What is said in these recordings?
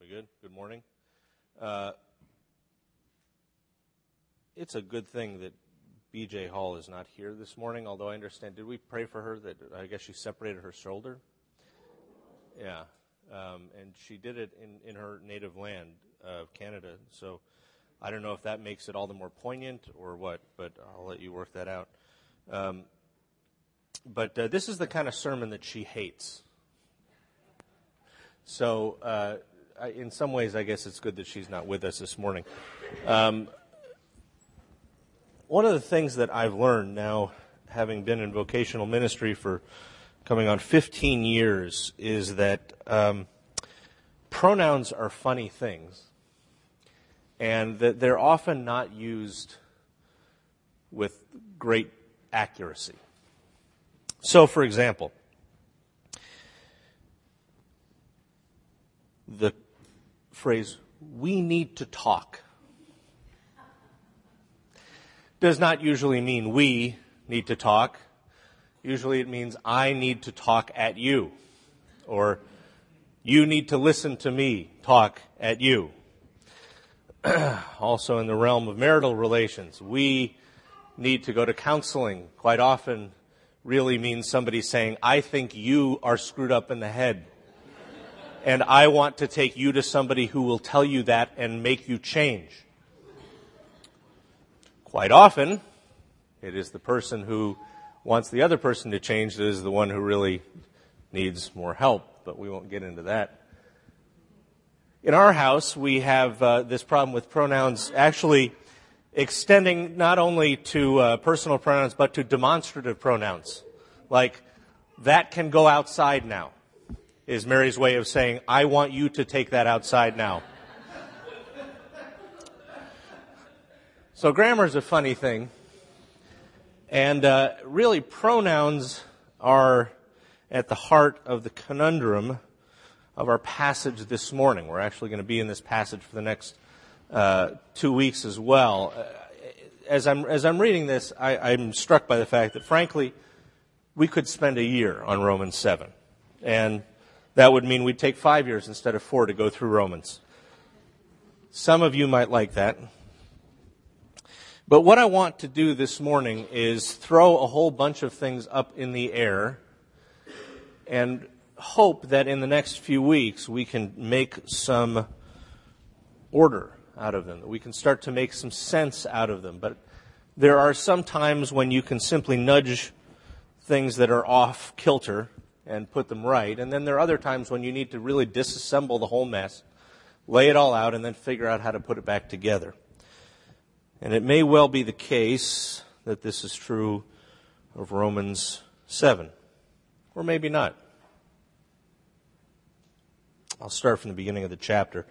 We good? Good morning. Uh, it's a good thing that BJ Hall is not here this morning, although I understand. Did we pray for her that I guess she separated her shoulder? Yeah. Um, and she did it in, in her native land of Canada. So I don't know if that makes it all the more poignant or what, but I'll let you work that out. Um, but uh, this is the kind of sermon that she hates. So, uh, I, in some ways, I guess it's good that she's not with us this morning. Um, one of the things that I've learned now, having been in vocational ministry for coming on 15 years, is that um, pronouns are funny things, and that they're often not used with great accuracy. So, for example, the phrase, we need to talk, does not usually mean we need to talk. Usually it means I need to talk at you, or you need to listen to me talk at you. also, in the realm of marital relations, we need to go to counseling. Quite often, really means somebody saying, I think you are screwed up in the head and I want to take you to somebody who will tell you that and make you change. Quite often, it is the person who wants the other person to change that is the one who really needs more help, but we won't get into that. In our house, we have uh, this problem with pronouns actually extending not only to uh, personal pronouns, but to demonstrative pronouns. Like, that can go outside now is Mary's way of saying, I want you to take that outside now. so grammar is a funny thing. And uh, really, pronouns are at the heart of the conundrum of our passage this morning. We're actually going to be in this passage for the next uh, two weeks as well. Uh, as I'm as I'm reading this, I, I'm struck by the fact that, frankly, we could spend a year on Romans seven, and that would mean we'd take five years instead of four to go through Romans. Some of you might like that. But what I want to do this morning is throw a whole bunch of things up in the air and hope that in the next few weeks we can make some order out of them, that we can start to make some sense out of them. But there are some times when you can simply nudge things that are off kilter and put them right. And then there are other times when you need to really disassemble the whole mess, lay it all out, and then figure out how to put it back together. And it may well be the case that this is true of Romans 7, or maybe not. I'll start from the beginning of the chapter.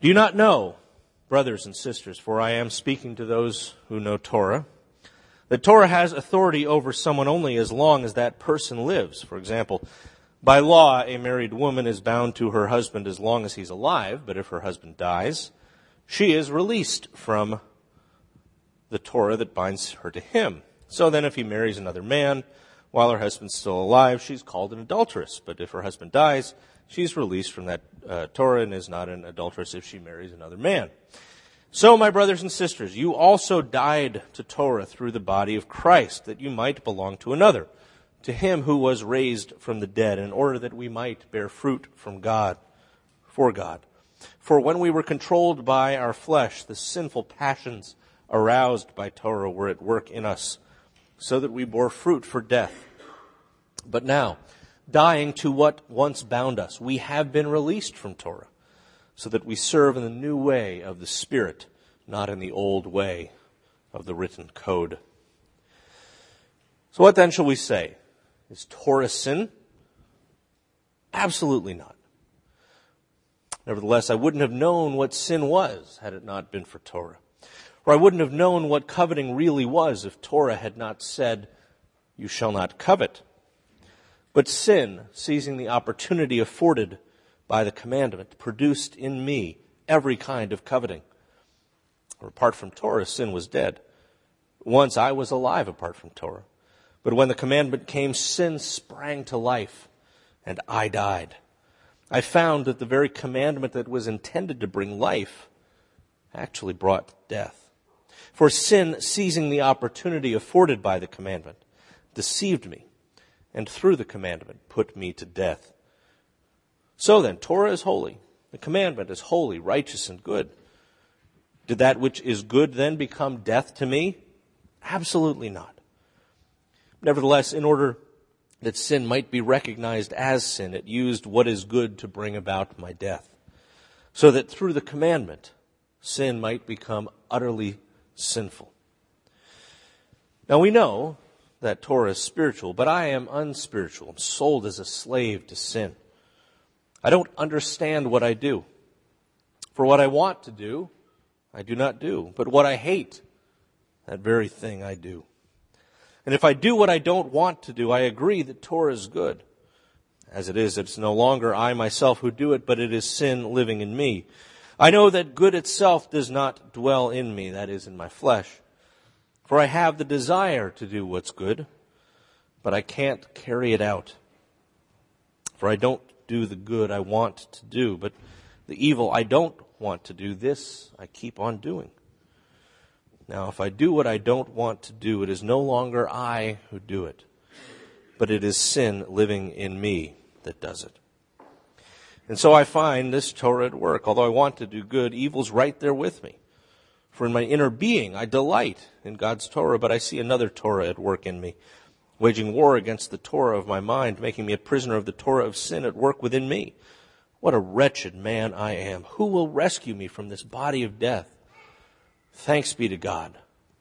Do you not know, brothers and sisters, for I am speaking to those who know Torah, the Torah has authority over someone only as long as that person lives. For example, by law, a married woman is bound to her husband as long as he's alive, but if her husband dies, she is released from the Torah that binds her to him. So then, if he marries another man while her husband's still alive, she's called an adulteress. But if her husband dies, she's released from that uh, Torah and is not an adulteress if she marries another man. So, my brothers and sisters, you also died to Torah through the body of Christ, that you might belong to another, to him who was raised from the dead, in order that we might bear fruit from God, for God. For when we were controlled by our flesh, the sinful passions aroused by Torah were at work in us, so that we bore fruit for death. But now, dying to what once bound us, we have been released from Torah so that we serve in the new way of the Spirit, not in the old way of the written code. So, what then shall we say? Is Torah sin? Absolutely not. Nevertheless, I wouldn't have known what sin was had it not been for Torah. Or I wouldn't have known what coveting really was if Torah had not said, You shall not covet. But sin, seizing the opportunity afforded by the commandment produced in me every kind of coveting. Or apart from Torah, sin was dead. Once I was alive apart from Torah. But when the commandment came, sin sprang to life, and I died. I found that the very commandment that was intended to bring life actually brought death. For sin, seizing the opportunity afforded by the commandment, deceived me, and through the commandment put me to death. So then, Torah is holy. The commandment is holy, righteous, and good. Did that which is good then become death to me? Absolutely not. Nevertheless, in order that sin might be recognized as sin, it used what is good to bring about my death. So that through the commandment, sin might become utterly sinful. Now we know that Torah is spiritual, but I am unspiritual. I'm sold as a slave to sin. I don't understand what I do. For what I want to do, I do not do. But what I hate, that very thing I do. And if I do what I don't want to do, I agree that Torah is good. As it is, it's no longer I myself who do it, but it is sin living in me. I know that good itself does not dwell in me, that is, in my flesh. For I have the desire to do what's good, but I can't carry it out. For I don't do the good I want to do, but the evil I don't want to do, this I keep on doing. Now, if I do what I don't want to do, it is no longer I who do it, but it is sin living in me that does it. And so I find this Torah at work. Although I want to do good, evil's right there with me. For in my inner being, I delight in God's Torah, but I see another Torah at work in me, waging war against the Torah of my mind, making me a prisoner of the Torah of sin at work within me. What a wretched man I am. Who will rescue me from this body of death? Thanks be to God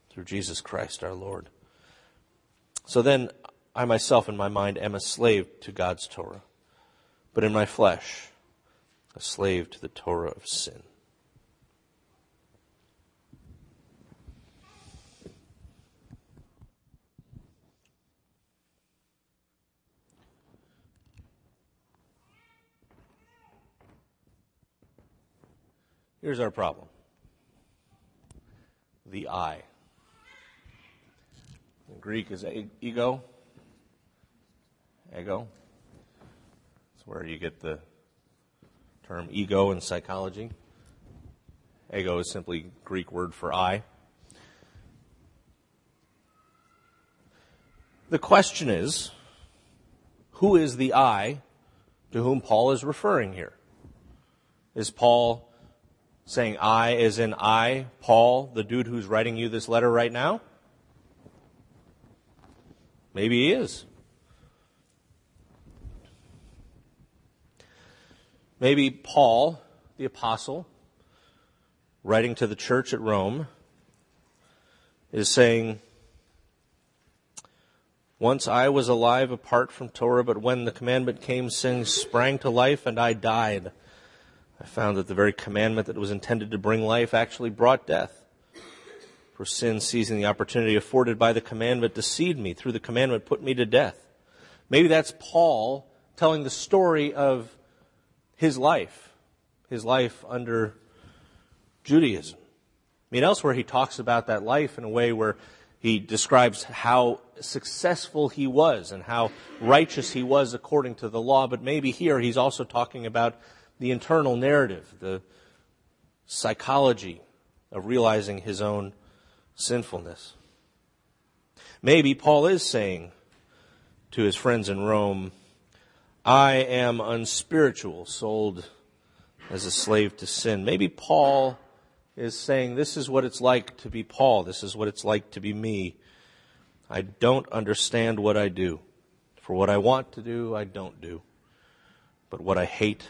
through Jesus Christ our Lord. So then, I myself in my mind am a slave to God's Torah, but in my flesh, a slave to the Torah of sin. Here's our problem the I. In Greek is ego. Ego. That's where you get the term ego in psychology. Ego is simply Greek word for I. The question is, who is the I to whom Paul is referring here? Is Paul saying I as in I, Paul, the dude who's writing you this letter right now? Maybe he is. Maybe Paul, the apostle, writing to the church at Rome, is saying, Once I was alive apart from Torah, but when the commandment came, sin sprang to life and I died. I found that the very commandment that was intended to bring life actually brought death. For sin, seizing the opportunity afforded by the commandment, deceived me. Through the commandment, put me to death. Maybe that's Paul telling the story of his life, his life under Judaism. I mean, elsewhere he talks about that life in a way where he describes how successful he was and how righteous he was according to the law, but maybe here he's also talking about the internal narrative, the psychology of realizing his own sinfulness. Maybe Paul is saying to his friends in Rome, I am unspiritual, sold as a slave to sin. Maybe Paul is saying, This is what it's like to be Paul. This is what it's like to be me. I don't understand what I do. For what I want to do, I don't do. But what I hate,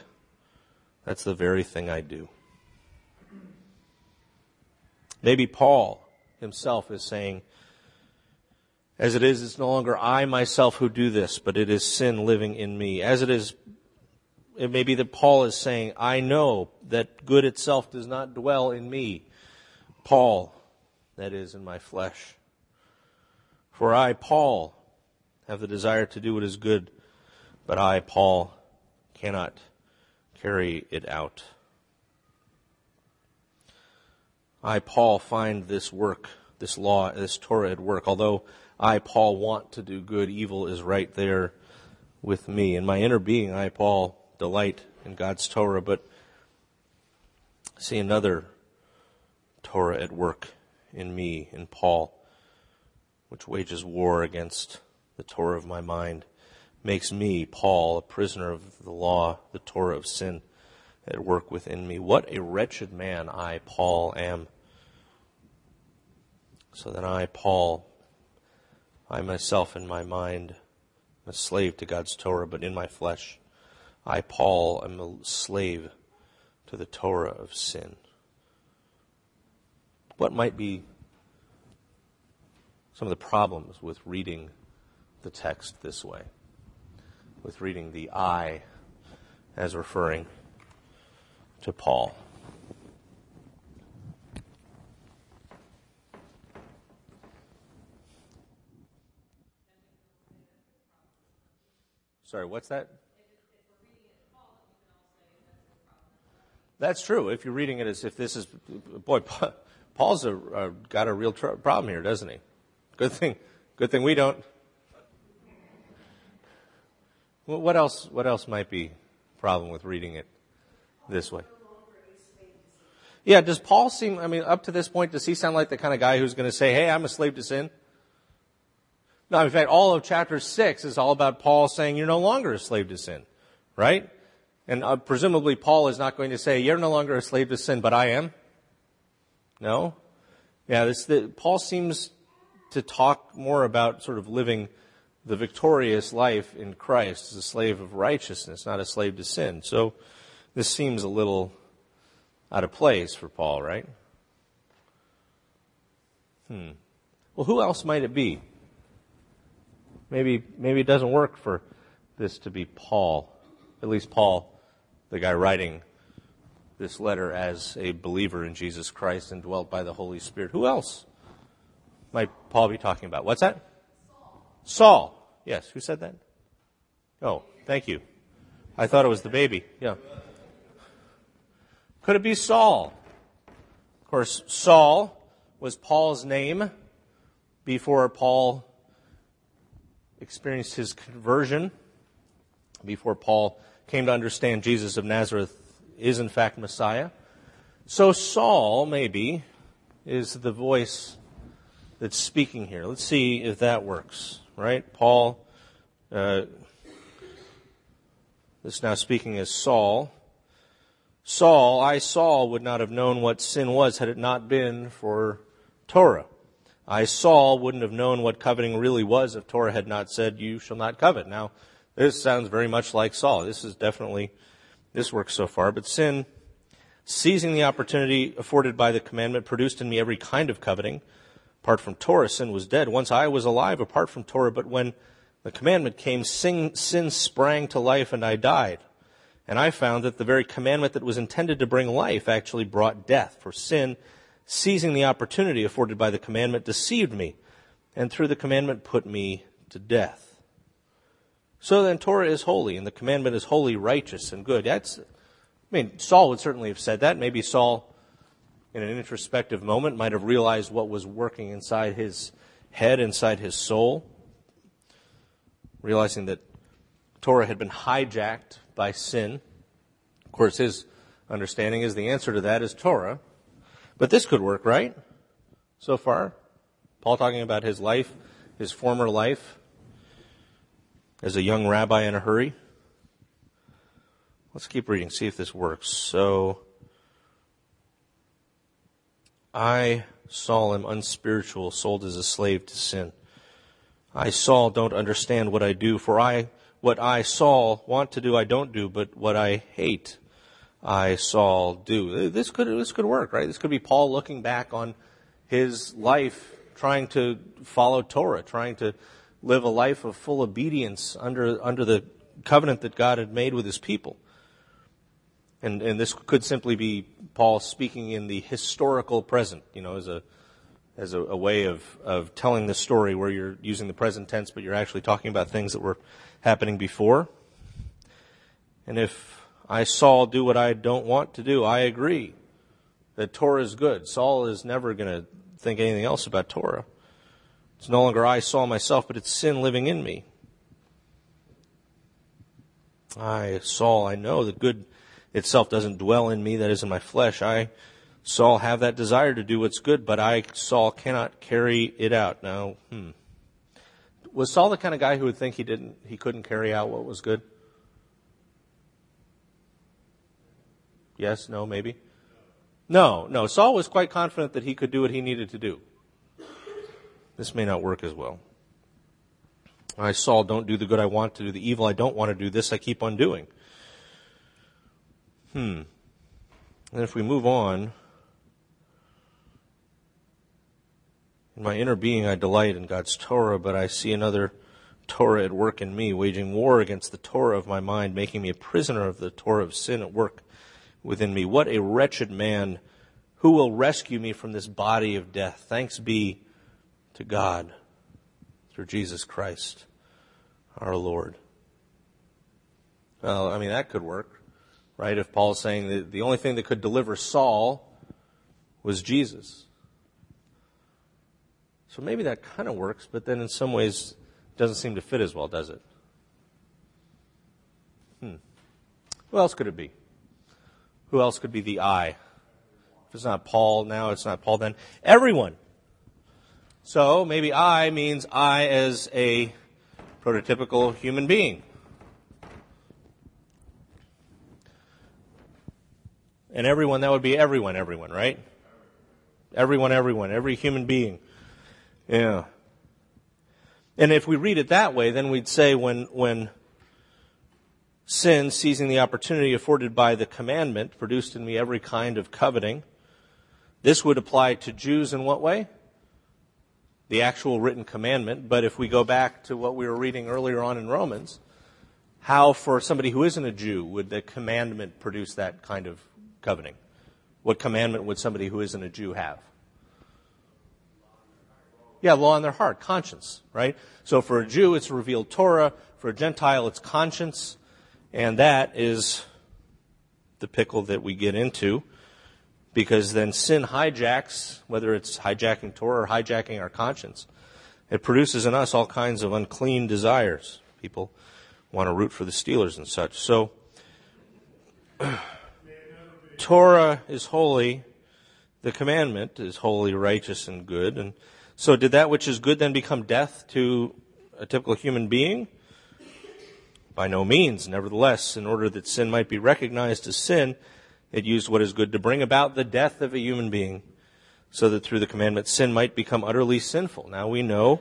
that's the very thing I do. Maybe Paul himself is saying, as it is, it's no longer I myself who do this, but it is sin living in me. As it is, it may be that Paul is saying, I know that good itself does not dwell in me. Paul, that is, in my flesh. For I, Paul, have the desire to do what is good, but I, Paul, cannot carry it out. I, Paul, find this work, this law, this Torah at work. Although I, Paul, want to do good, evil is right there with me. In my inner being, I, Paul, delight in God's Torah, but see another Torah at work in me, in Paul, which wages war against the Torah of my mind, makes me, Paul, a prisoner of the law, the Torah of sin, at work within me. What a wretched man I, Paul, am. So then I, Paul, I myself in my mind, am a slave to God's Torah, but in my flesh, I, Paul, am a slave to the Torah of sin. What might be some of the problems with reading the text this way? With reading the I as referring to Paul. Sorry, what's that? That's true. If you're reading it as if this is, boy, Paul's a, a, got a real tr- problem here, doesn't he? Good thing, good thing we don't. Well, what else? What else might be a problem with reading it this way? Yeah, does Paul seem, I mean, up to this point, does he sound like the kind of guy who's going to say, hey, I'm a slave to sin? No, in fact, all of chapter 6 is all about Paul saying you're no longer a slave to sin, right? And uh, presumably Paul is not going to say, you're no longer a slave to sin, but I am. No? Yeah, this, the, Paul seems to talk more about sort of living the victorious life in Christ is a slave of righteousness, not a slave to sin. So this seems a little out of place for Paul, right? Hmm. Well, who else might it be? Maybe, maybe it doesn't work for this to be Paul. At least Paul, the guy writing this letter as a believer in Jesus Christ and dwelt by the Holy Spirit. Who else might Paul be talking about? What's that? Saul. Yes. Who said that? Oh, thank you. I thought it was the baby. Yeah. Could it be Saul? Of course, Saul was Paul's name before Paul experienced his conversion, before Paul came to understand Jesus of Nazareth is in fact Messiah. So Saul, maybe, is the voice that's speaking here. Let's see if that works, right? Paul, uh, this now speaking as Saul. Saul, I, Saul, would not have known what sin was had it not been for Torah. I, Saul, wouldn't have known what coveting really was if Torah had not said, You shall not covet. Now, this sounds very much like Saul. This is definitely, this works so far. But sin, seizing the opportunity afforded by the commandment, produced in me every kind of coveting. Apart from Torah, sin was dead. Once I was alive apart from Torah, but when the commandment came, sin, sin sprang to life and I died. And I found that the very commandment that was intended to bring life actually brought death. For sin, seizing the opportunity afforded by the commandment, deceived me, and through the commandment put me to death. So then Torah is holy, and the commandment is holy, righteous, and good. That's, I mean, Saul would certainly have said that. Maybe Saul, in an introspective moment, might have realized what was working inside his head, inside his soul, realizing that Torah had been hijacked by sin. Of course, his understanding is the answer to that is Torah. But this could work, right? So far? Paul talking about his life, his former life, as a young rabbi in a hurry. Let's keep reading, see if this works. So, I, Saul, am unspiritual, sold as a slave to sin. I, Saul, don't understand what I do, for I what I, Saul, want to do, I don't do, but what I hate, I, Saul, do. This could, this could work, right? This could be Paul looking back on his life trying to follow Torah, trying to live a life of full obedience under, under the covenant that God had made with his people. And, and this could simply be Paul speaking in the historical present, you know, as a, as a, a way of, of telling the story where you're using the present tense, but you're actually talking about things that were happening before. And if I, Saul, do what I don't want to do, I agree that Torah is good. Saul is never going to think anything else about Torah. It's no longer I, Saul, myself, but it's sin living in me. I, Saul, I know that good itself doesn't dwell in me, that is in my flesh. I, Saul, have that desire to do what's good, but I, Saul, cannot carry it out. Now, hmm. Was Saul the kind of guy who would think he didn't, he couldn't carry out what was good? Yes, no, maybe? No, no. Saul was quite confident that he could do what he needed to do. This may not work as well. I, Saul, don't do the good I want to do, the evil I don't want to do, this I keep on doing. Hmm. And if we move on, in my inner being I delight in God's Torah, but I see another Torah at work in me, waging war against the Torah of my mind, making me a prisoner of the Torah of sin at work within me. What a wretched man who will rescue me from this body of death. Thanks be to God through Jesus Christ, our Lord. Well, I mean, that could work, right? If Paul's saying that the only thing that could deliver Saul was Jesus. So maybe that kind of works, but then in some ways doesn't seem to fit as well, does it? Hmm. Who else could it be? Who else could be the I? If it's not Paul now, it's not Paul then. Everyone. So maybe I means I as a prototypical human being. And everyone, that would be everyone, everyone, right? Everyone, everyone, every human being. Yeah. And if we read it that way, then we'd say when, when sin, seizing the opportunity afforded by the commandment, produced in me every kind of coveting, this would apply to Jews in what way? the actual written commandment, but if we go back to what we were reading earlier on in Romans, how for somebody who isn't a Jew would the commandment produce that kind of coveting? What commandment would somebody who isn't a Jew have? Yeah, law in their heart, conscience, right? So for a Jew, it's revealed Torah. For a Gentile, it's conscience. And that is the pickle that we get into because then sin hijacks, whether it's hijacking Torah or hijacking our conscience, it produces in us all kinds of unclean desires. People want to root for the Steelers and such. So, Torah is holy. The commandment is holy, righteous, and good. And so, did that which is good then become death to a typical human being? By no means. Nevertheless, in order that sin might be recognized as sin, it used what is good to bring about the death of a human being so that through the commandment sin might become utterly sinful. Now we know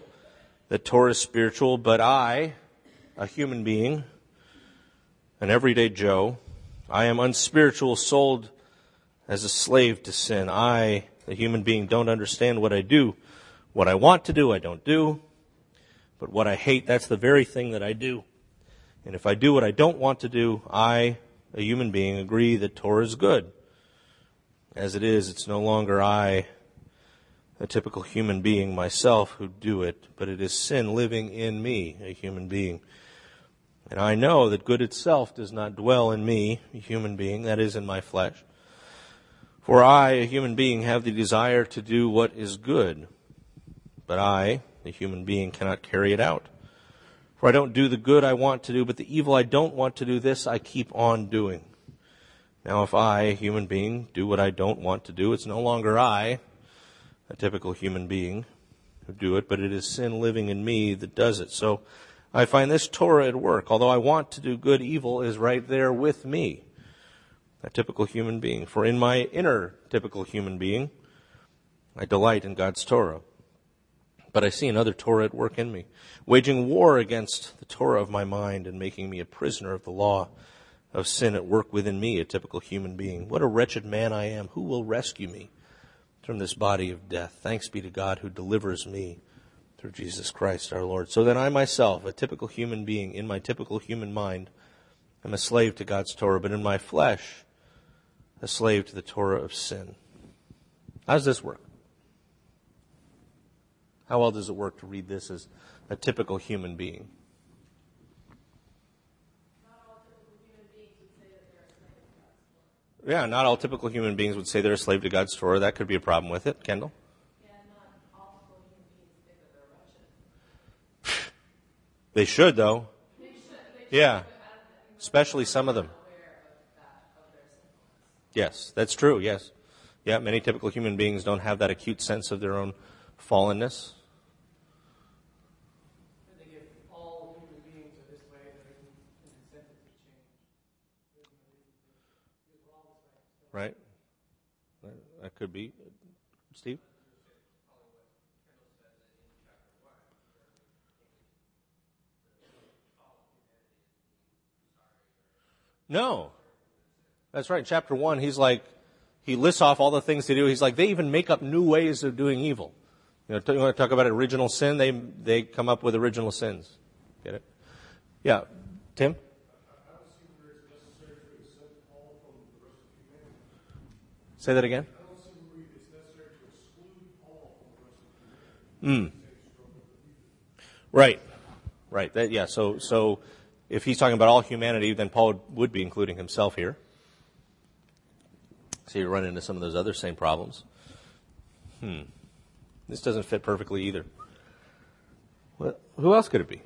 that Torah is spiritual, but I, a human being, an everyday Joe, I am unspiritual, sold as a slave to sin. I, a human being, don't understand what I do. What I want to do, I don't do. But what I hate, that's the very thing that I do. And if I do what I don't want to do, I, a human being, agree that Torah is good. As it is, it's no longer I, a typical human being myself, who do it, but it is sin living in me, a human being. And I know that good itself does not dwell in me, a human being, that is in my flesh. For I, a human being, have the desire to do what is good, but I, the human being, cannot carry it out. For I don't do the good I want to do, but the evil I don't want to do, this I keep on doing. Now, if I, a human being, do what I don't want to do, it's no longer I, a typical human being, who do it, but it is sin living in me that does it. So I find this Torah at work. Although I want to do good, evil is right there with me, a typical human being. For in my inner typical human being, I delight in God's Torah. But I see another Torah at work in me, waging war against the Torah of my mind and making me a prisoner of the law of sin at work within me, a typical human being. What a wretched man I am. Who will rescue me from this body of death? Thanks be to God who delivers me through Jesus Christ our Lord. So then I myself, a typical human being, in my typical human mind, am a slave to God's Torah, but in my flesh, a slave to the Torah of sin. How does this work? How well does it work to read this as a typical human being? Yeah, not all typical human beings would say they're a slave to God's Torah. That could be a problem with it. Kendall? They should, though. They should. They should. Yeah. especially some of them. Yes, that's true, yes. Yeah, many typical human beings don't have that acute sense of their own fallenness. Right? That could be. Steve? No. That's right. In Chapter 1, he's like, he lists off all the things to do. He's like, they even make up new ways of doing evil. You know, you want to talk about original sin? They, they come up with original sins. Get it? Yeah. Tim? Say that again. Mm. Right. Right. That, yeah. So, so if he's talking about all humanity, then Paul would be including himself here. So you run into some of those other same problems. Hmm. This doesn't fit perfectly either. Who else could it be?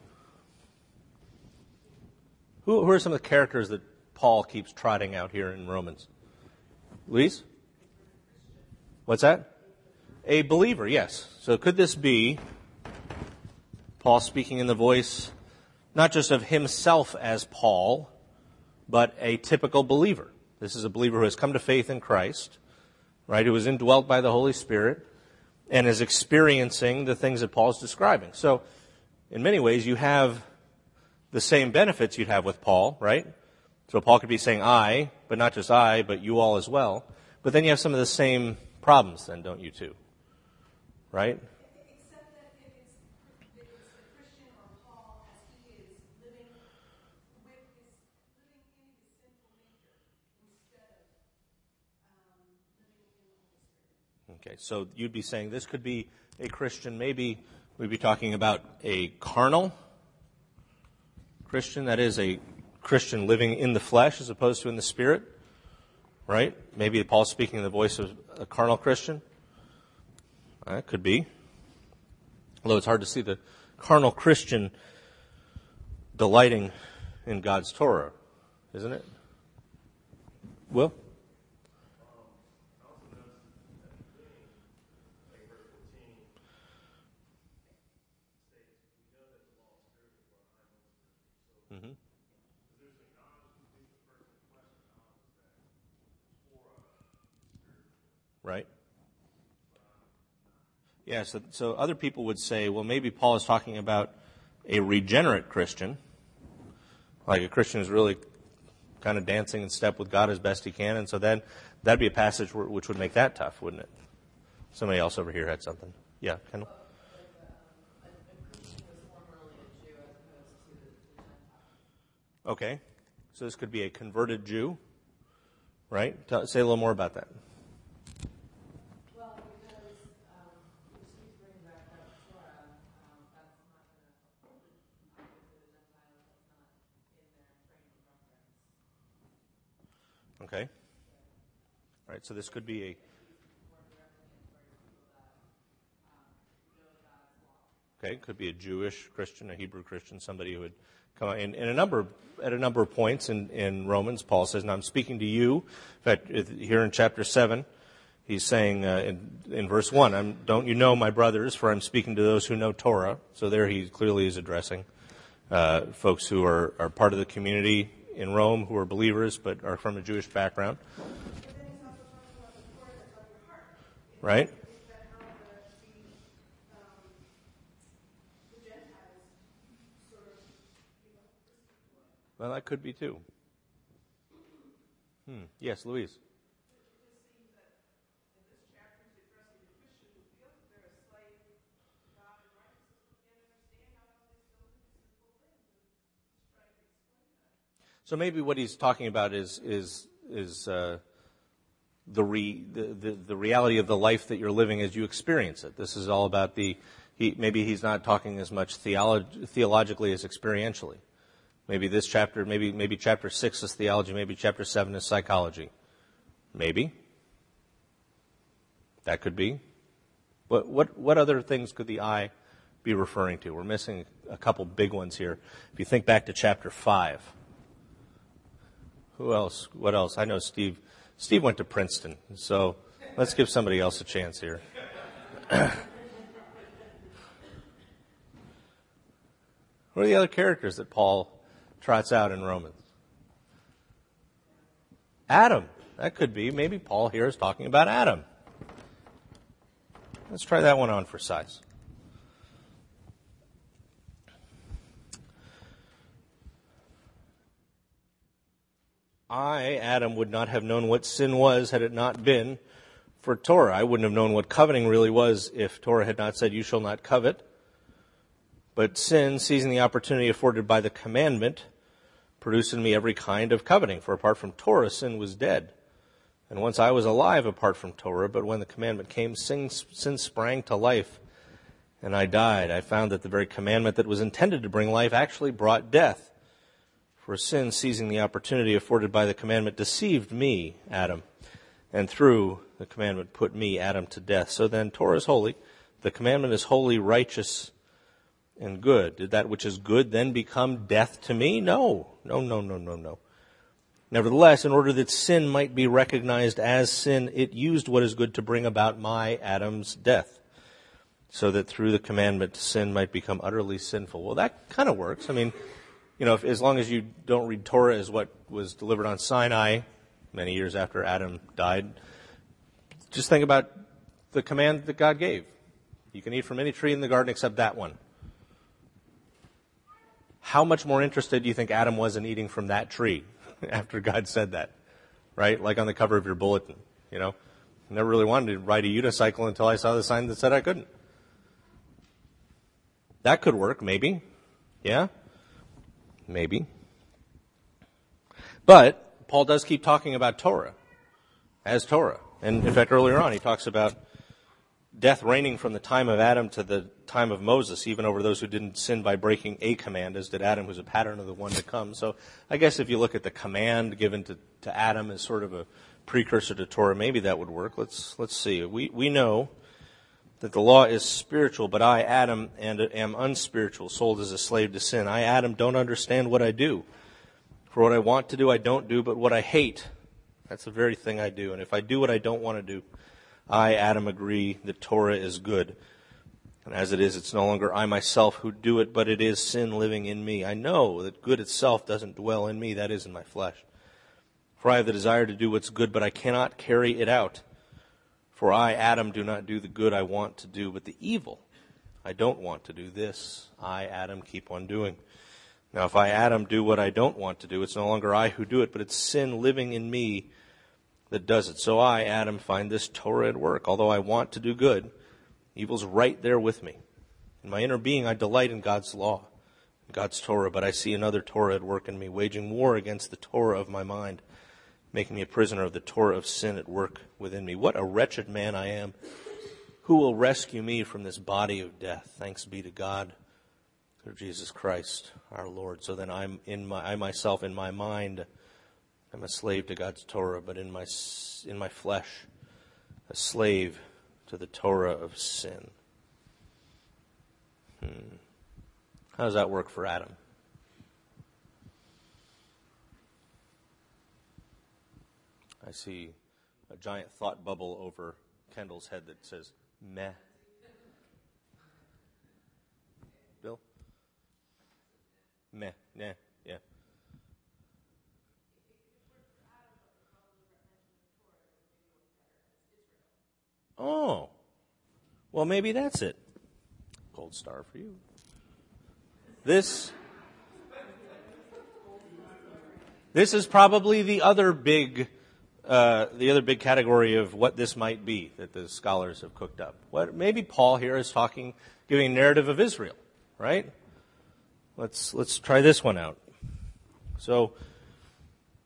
Who, who are some of the characters that Paul keeps trotting out here in Romans? Luis? What's that? A believer, yes. So could this be Paul speaking in the voice not just of himself as Paul, but a typical believer. This is a believer who has come to faith in Christ, right, who is indwelt by the Holy Spirit, and is experiencing the things that Paul is describing. So, in many ways, you have the same benefits you'd have with Paul, right? So Paul could be saying I, but not just I, but you all as well. But then you have some of the same problems then, don't you too? Right? Okay, so you'd be saying this could be a Christian, maybe we'd be talking about a carnal Christian, that is a Christian living in the flesh as opposed to in the spirit, right? Maybe Paul's speaking in the voice of a carnal Christian. That could be. Although it's hard to see the carnal Christian delighting in God's Torah, isn't it? Will? Right? Yeah, so, so other people would say, well, maybe Paul is talking about a regenerate Christian, like a Christian who's really kind of dancing in step with God as best he can, and so then that'd be a passage which would make that tough, wouldn't it? Somebody else over here had something. Yeah, Kendall? Okay, so this could be a converted Jew, right? Say a little more about that. Okay. All right, so this could be a. Okay, could be a Jewish Christian, a Hebrew Christian, somebody who would come in, in a number at a number of points in, in Romans. Paul says, "Now I'm speaking to you." In fact, here in chapter seven, he's saying uh, in, in verse one, "Don't you know, my brothers? For I'm speaking to those who know Torah." So there, he clearly is addressing uh, folks who are, are part of the community in Rome who are believers but are from a Jewish background. Right? Well, that could be too. Hmm. Yes, Louise. So maybe what he's talking about is is is uh, the, re, the, the, the reality of the life that you're living as you experience it. This is all about the. He, maybe he's not talking as much theolog- theologically as experientially. Maybe this chapter, maybe maybe chapter six is theology, maybe chapter seven is psychology. Maybe. That could be. What what what other things could the I be referring to? We're missing a couple big ones here. If you think back to chapter five Who else? What else? I know Steve. Steve went to Princeton, so let's give somebody else a chance here. what are the other characters that Paul trots out in Romans? Adam. That could be. Maybe Paul here is talking about Adam. Let's try that one on for size. I, Adam, would not have known what sin was had it not been for Torah. I wouldn't have known what coveting really was if Torah had not said, You shall not covet. But sin, seizing the opportunity afforded by the commandment, produced in me every kind of coveting. For apart from Torah, sin was dead. And once I was alive apart from Torah, but when the commandment came, sin, sin sprang to life, and I died. I found that the very commandment that was intended to bring life actually brought death. For sin, seizing the opportunity afforded by the commandment, deceived me, Adam, and through the commandment put me, Adam, to death. So then, Torah is holy. The commandment is holy, righteous, and good. Did that which is good then become death to me? No. No, no, no, no, no. Nevertheless, in order that sin might be recognized as sin, it used what is good to bring about my, Adam's, death. So that through the commandment, sin might become utterly sinful. Well, that kind of works. I mean, you know, if, as long as you don't read Torah as what was delivered on Sinai many years after Adam died, just think about the command that God gave. You can eat from any tree in the garden except that one. How much more interested do you think Adam was in eating from that tree after God said that? Right? Like on the cover of your bulletin, you know? Never really wanted to ride a unicycle until I saw the sign that said I couldn't. That could work, maybe. Yeah? Maybe. But Paul does keep talking about Torah as Torah. And in fact, earlier on, he talks about death reigning from the time of Adam to the time of Moses, even over those who didn't sin by breaking a command, as did Adam, who's a pattern of the one to come. So I guess if you look at the command given to, to Adam as sort of a precursor to Torah, maybe that would work. Let's, let's see. We, we know that the law is spiritual, but I, Adam, and am unspiritual, sold as a slave to sin. I, Adam, don't understand what I do. For what I want to do, I don't do, but what I hate, that's the very thing I do. And if I do what I don't want to do, I, Adam, agree that Torah is good. And as it is, it's no longer I myself who do it, but it is sin living in me. I know that good itself doesn't dwell in me, that is in my flesh. For I have the desire to do what's good, but I cannot carry it out. For I, Adam, do not do the good I want to do, but the evil I don't want to do. This I, Adam, keep on doing. Now, if I, Adam, do what I don't want to do, it's no longer I who do it, but it's sin living in me that does it. So I, Adam, find this Torah at work. Although I want to do good, evil's right there with me. In my inner being, I delight in God's law, God's Torah, but I see another Torah at work in me, waging war against the Torah of my mind making me a prisoner of the Torah of sin at work within me. What a wretched man I am. Who will rescue me from this body of death? Thanks be to God through Jesus Christ our Lord. So then I'm in my, I myself in my mind, I'm a slave to God's Torah, but in my, in my flesh, a slave to the Torah of sin. Hmm. How does that work for Adam? I see a giant thought bubble over Kendall's head that says, meh. Bill? Meh, yeah, yeah. Oh, well, maybe that's it. Gold star for you. This, this is probably the other big uh, the other big category of what this might be that the scholars have cooked up. What maybe Paul here is talking, giving a narrative of Israel, right? Let's let's try this one out. So,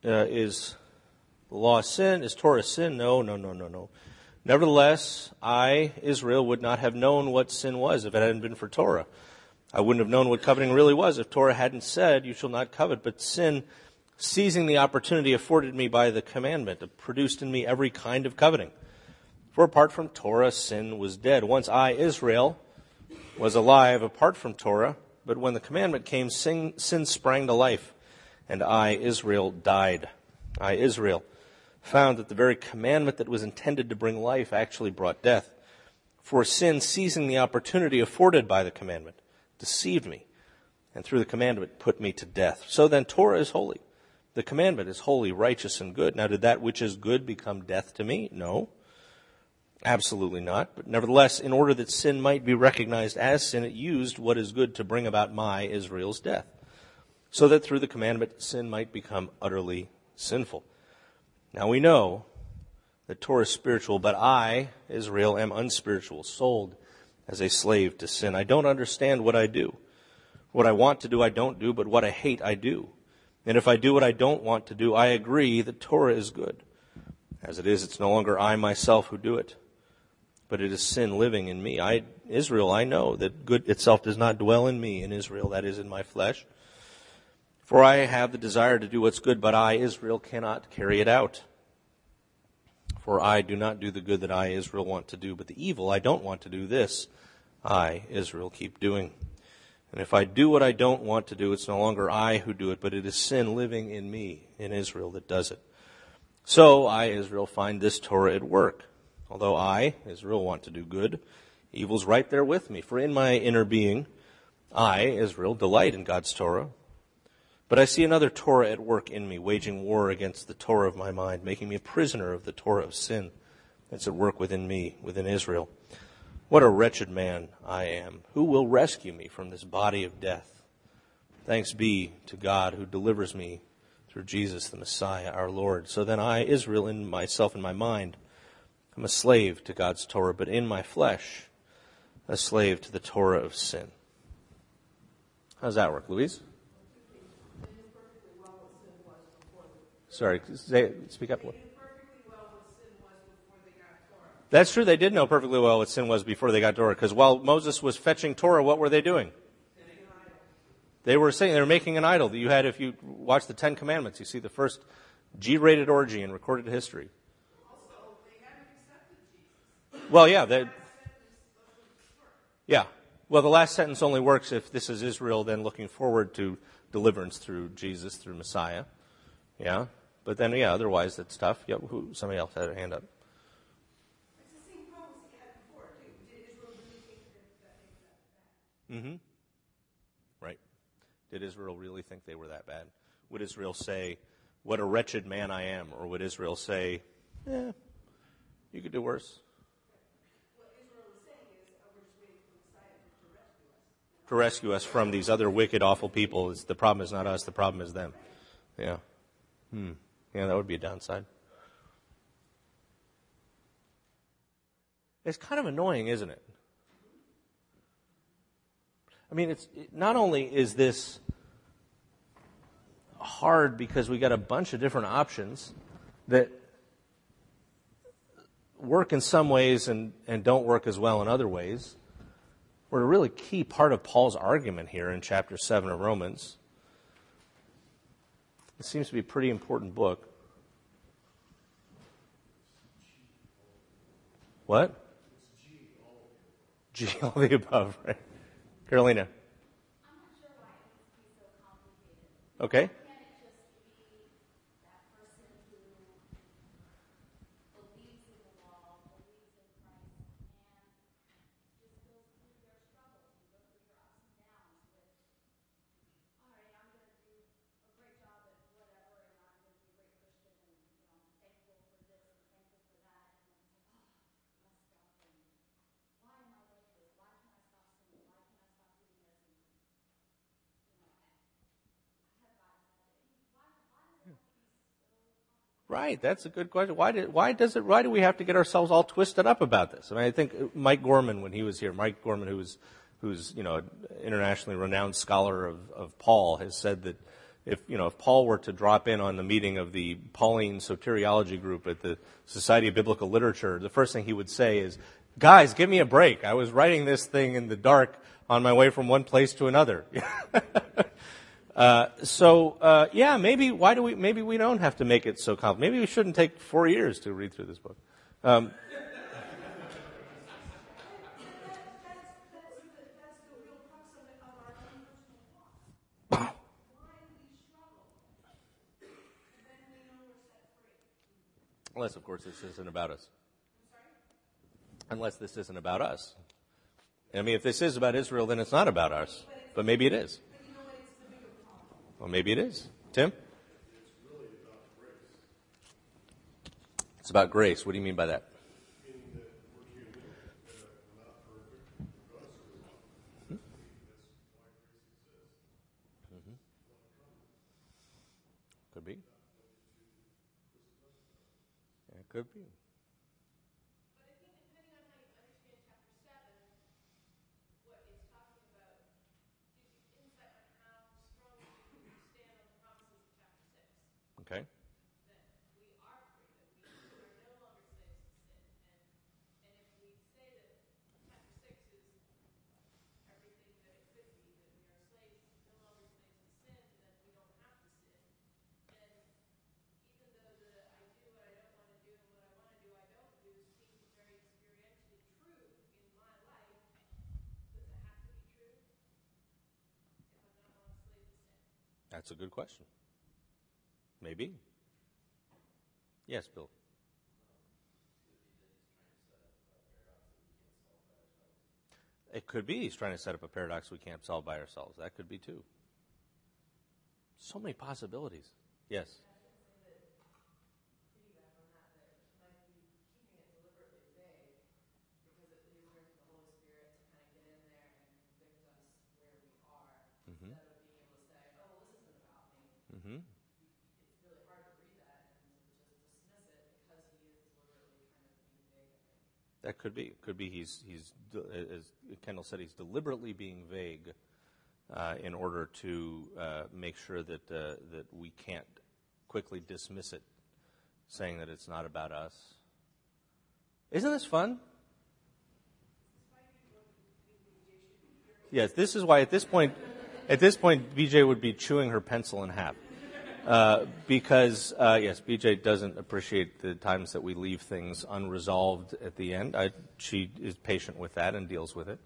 uh, is the law sin? Is Torah sin? No, no, no, no, no. Nevertheless, I, Israel, would not have known what sin was if it hadn't been for Torah. I wouldn't have known what coveting really was if Torah hadn't said, "You shall not covet." But sin seizing the opportunity afforded me by the commandment, it produced in me every kind of coveting. For apart from Torah, sin was dead. Once I, Israel, was alive apart from Torah, but when the commandment came, sin, sin sprang to life, and I, Israel, died. I, Israel, found that the very commandment that was intended to bring life actually brought death. For sin, seizing the opportunity afforded by the commandment, deceived me, and through the commandment put me to death. So then, Torah is holy. The commandment is holy, righteous, and good. Now, did that which is good become death to me? No. Absolutely not. But nevertheless, in order that sin might be recognized as sin, it used what is good to bring about my, Israel's death. So that through the commandment, sin might become utterly sinful. Now we know that Torah is spiritual, but I, Israel, am unspiritual, sold as a slave to sin. I don't understand what I do. What I want to do, I don't do, but what I hate, I do. And if I do what I don't want to do, I agree that Torah is good. As it is, it's no longer I myself who do it, but it is sin living in me. I, Israel, I know that good itself does not dwell in me, in Israel, that is in my flesh. For I have the desire to do what's good, but I, Israel, cannot carry it out. For I do not do the good that I, Israel, want to do, but the evil I don't want to do, this I, Israel, keep doing. And if I do what I don't want to do, it's no longer I who do it, but it is sin living in me, in Israel, that does it. So I, Israel, find this Torah at work. Although I, Israel, want to do good, evil's right there with me. For in my inner being, I, Israel, delight in God's Torah. But I see another Torah at work in me, waging war against the Torah of my mind, making me a prisoner of the Torah of sin that's at work within me, within Israel. What a wretched man I am. Who will rescue me from this body of death? Thanks be to God who delivers me through Jesus the Messiah, our Lord. So then I, Israel, in myself and my mind, am a slave to God's Torah, but in my flesh, a slave to the Torah of sin. How does that work, Louise? Sorry, speak up. That's true. They did know perfectly well what sin was before they got Torah. Because while Moses was fetching Torah, what were they doing? They were saying they were making an idol. That you had, if you watch the Ten Commandments, you see the first G-rated orgy in recorded history. Well, yeah, yeah. Well, the last sentence only works if this is Israel then looking forward to deliverance through Jesus, through Messiah. Yeah. But then, yeah, otherwise it's tough. Yeah, who, somebody else had a hand up. Mm-hmm. Right. Did Israel really think they were that bad? Would Israel say, What a wretched man I am? Or would Israel say, Eh, you could do worse? To rescue us from these other wicked, awful people. It's, the problem is not us, the problem is them. Yeah. Hmm. Yeah, that would be a downside. It's kind of annoying, isn't it? I mean, it's not only is this hard because we got a bunch of different options that work in some ways and, and don't work as well in other ways. We're a really key part of Paul's argument here in chapter 7 of Romans. It seems to be a pretty important book. What? G, all the above, right? Carolina. Okay. Right, that's a good question. Why did why does it why do we have to get ourselves all twisted up about this? I mean, I think uh, Mike Gorman when he was here, Mike Gorman, who was who's you know an internationally renowned scholar of, of Paul, has said that if you know if Paul were to drop in on the meeting of the Pauline soteriology group at the Society of Biblical Literature, the first thing he would say is, "Guys, give me a break. I was writing this thing in the dark on my way from one place to another." Uh, so uh, yeah, maybe why do we? Maybe we don't have to make it so complicated. Maybe we shouldn't take four years to read through this book. Um, Unless, of course, this isn't about us. Unless this isn't about us. I mean, if this is about Israel, then it's not about us. But maybe it is. Well, maybe it is. Tim? It's about grace. What do you mean by that? Hmm? Hmm? Could be. Yeah, could be. Sin? That's a good question. Maybe. Yes, Bill. It could be he's trying to set up a paradox we can't solve by ourselves. That could be too. So many possibilities. Yes. piggyback on that, that he might be keeping it deliberately vague because it leaves room for the Holy Spirit to kind of get in there and convict us where we are instead of being able to say, oh, well, this isn't about me. Mm-hmm. It's really hard to read that and to just dismiss it because he is deliberately kind of being vague, I think. That could be. Could be he's he's as Kendall said he's deliberately being vague uh, in order to uh, make sure that uh, that we can't quickly dismiss it, saying that it's not about us. Isn't this fun? Yes, this is why at this point, at this point, BJ would be chewing her pencil in half. Uh, because uh, yes, BJ doesn't appreciate the times that we leave things unresolved at the end. I, she is patient with that and deals with it.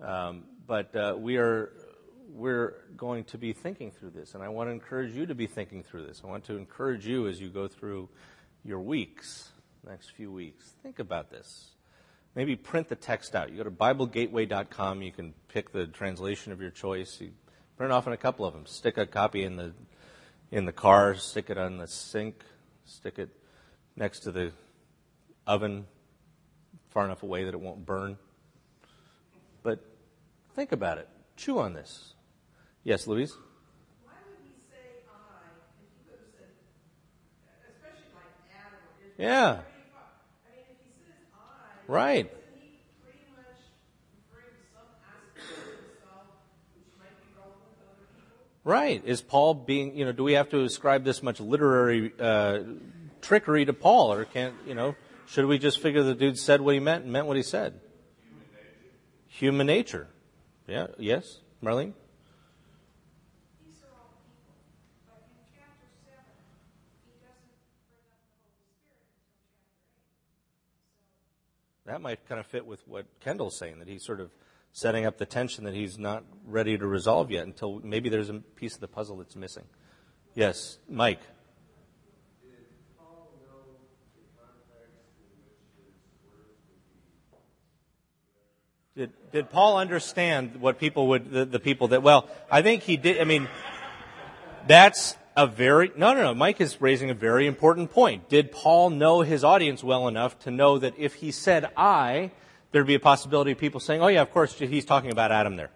Um, but uh, we are we're going to be thinking through this, and I want to encourage you to be thinking through this. I want to encourage you as you go through your weeks, next few weeks. Think about this. Maybe print the text out. You go to BibleGateway.com. You can pick the translation of your choice. You print off in a couple of them. Stick a copy in the in the car. Stick it on the sink. Stick it next to the oven, far enough away that it won't burn. But think about it. Chew on this. Yes, Louise. Why would he say I if he could have said, especially like Adam or Israel? Yeah. Very far. I mean, if he says I, Right. isn't he pretty much referring to some aspect of himself which might be relevant to other people? Right. Is Paul being, you know, do we have to ascribe this much literary uh, trickery to Paul, or can't, you know, should we just figure the dude said what he meant and meant what he said? Human nature. Human nature. Yeah. Yes, Marlene. These are all people, but in chapter seven, he doesn't bring up the Holy Spirit until chapter eight. That might kind of fit with what Kendall's saying, that he sort of setting up the tension that he's not ready to resolve yet until maybe there's a piece of the puzzle that's missing. Yes, Mike. Did, did Paul understand what people would, the, the people that, well, I think he did, I mean, that's a very, no, no, no, Mike is raising a very important point. Did Paul know his audience well enough to know that if he said I, there'd be a possibility of people saying, oh yeah, of course, he's talking about Adam there?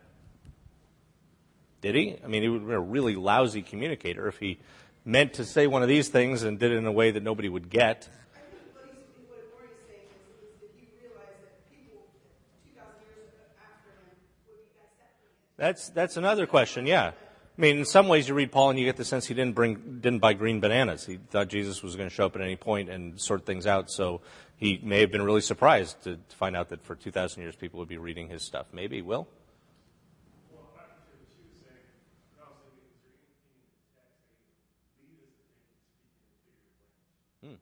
Did he? I mean, he would be a really lousy communicator if he meant to say one of these things and did it in a way that nobody would get. I think what he's, what Maury's saying is, is that he realized that people 2,000 years after him would be accepting it. That's that's another question. Yeah, I mean, in some ways, you read Paul and you get the sense he didn't bring didn't buy green bananas. He thought Jesus was going to show up at any point and sort things out. So he may have been really surprised to, to find out that for two thousand years people would be reading his stuff. Maybe Will. Well, I appreciate what she was saying. But I was thinking, is there anything in the text that would lead us to think he's speaking in figurative language? Hmm.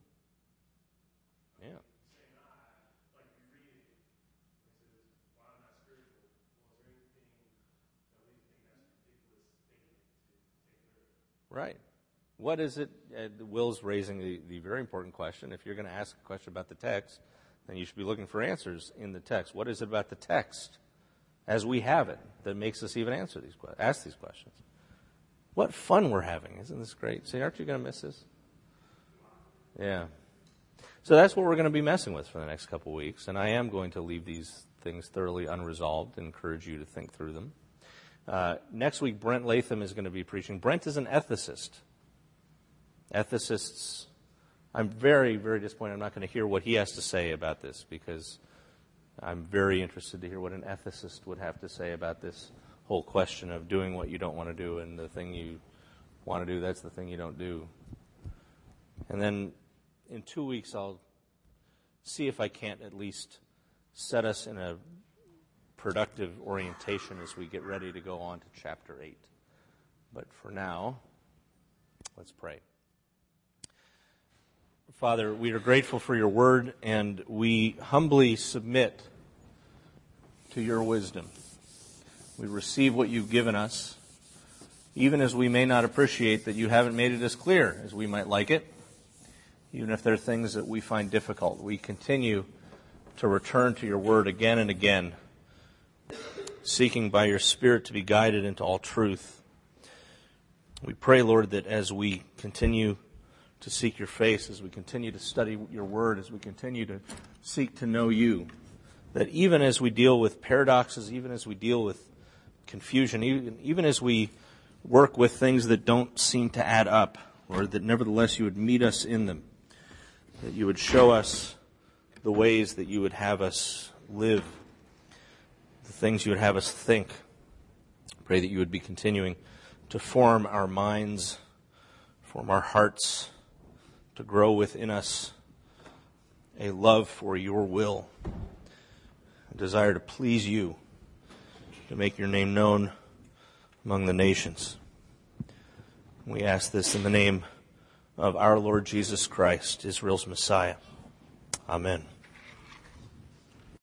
Yeah. Saying I, like we read it, it says, well, I'm not spiritual. Well, is there anything that leads me to think that's a ridiculous statement to take literally? Right. What is it? Uh, Will's raising the, the very important question. If you're going to ask a question about the text, then you should be looking for answers in the text. What is it about the text, as we have it, that makes us even answer these ask these questions? What fun we're having! Isn't this great? See, aren't you going to miss this? Yeah. So that's what we're going to be messing with for the next couple weeks, and I am going to leave these things thoroughly unresolved. And encourage you to think through them. Uh, next week, Brent Latham is going to be preaching. Brent is an ethicist. Ethicists, I'm very, very disappointed. I'm not going to hear what he has to say about this because I'm very interested to hear what an ethicist would have to say about this whole question of doing what you don't want to do and the thing you want to do, that's the thing you don't do. And then in two weeks, I'll see if I can't at least set us in a productive orientation as we get ready to go on to chapter 8. But for now, let's pray. Father, we are grateful for your word and we humbly submit to your wisdom. We receive what you've given us, even as we may not appreciate that you haven't made it as clear as we might like it, even if there are things that we find difficult. We continue to return to your word again and again, seeking by your Spirit to be guided into all truth. We pray, Lord, that as we continue to seek your face, as we continue to study your word, as we continue to seek to know you, that even as we deal with paradoxes, even as we deal with confusion, even, even as we work with things that don't seem to add up, or that nevertheless you would meet us in them, that you would show us the ways that you would have us live, the things you would have us think. Pray that you would be continuing to form our minds, form our hearts, to grow within us a love for your will, a desire to please you, to make your name known among the nations. We ask this in the name of our Lord Jesus Christ, Israel's Messiah. Amen.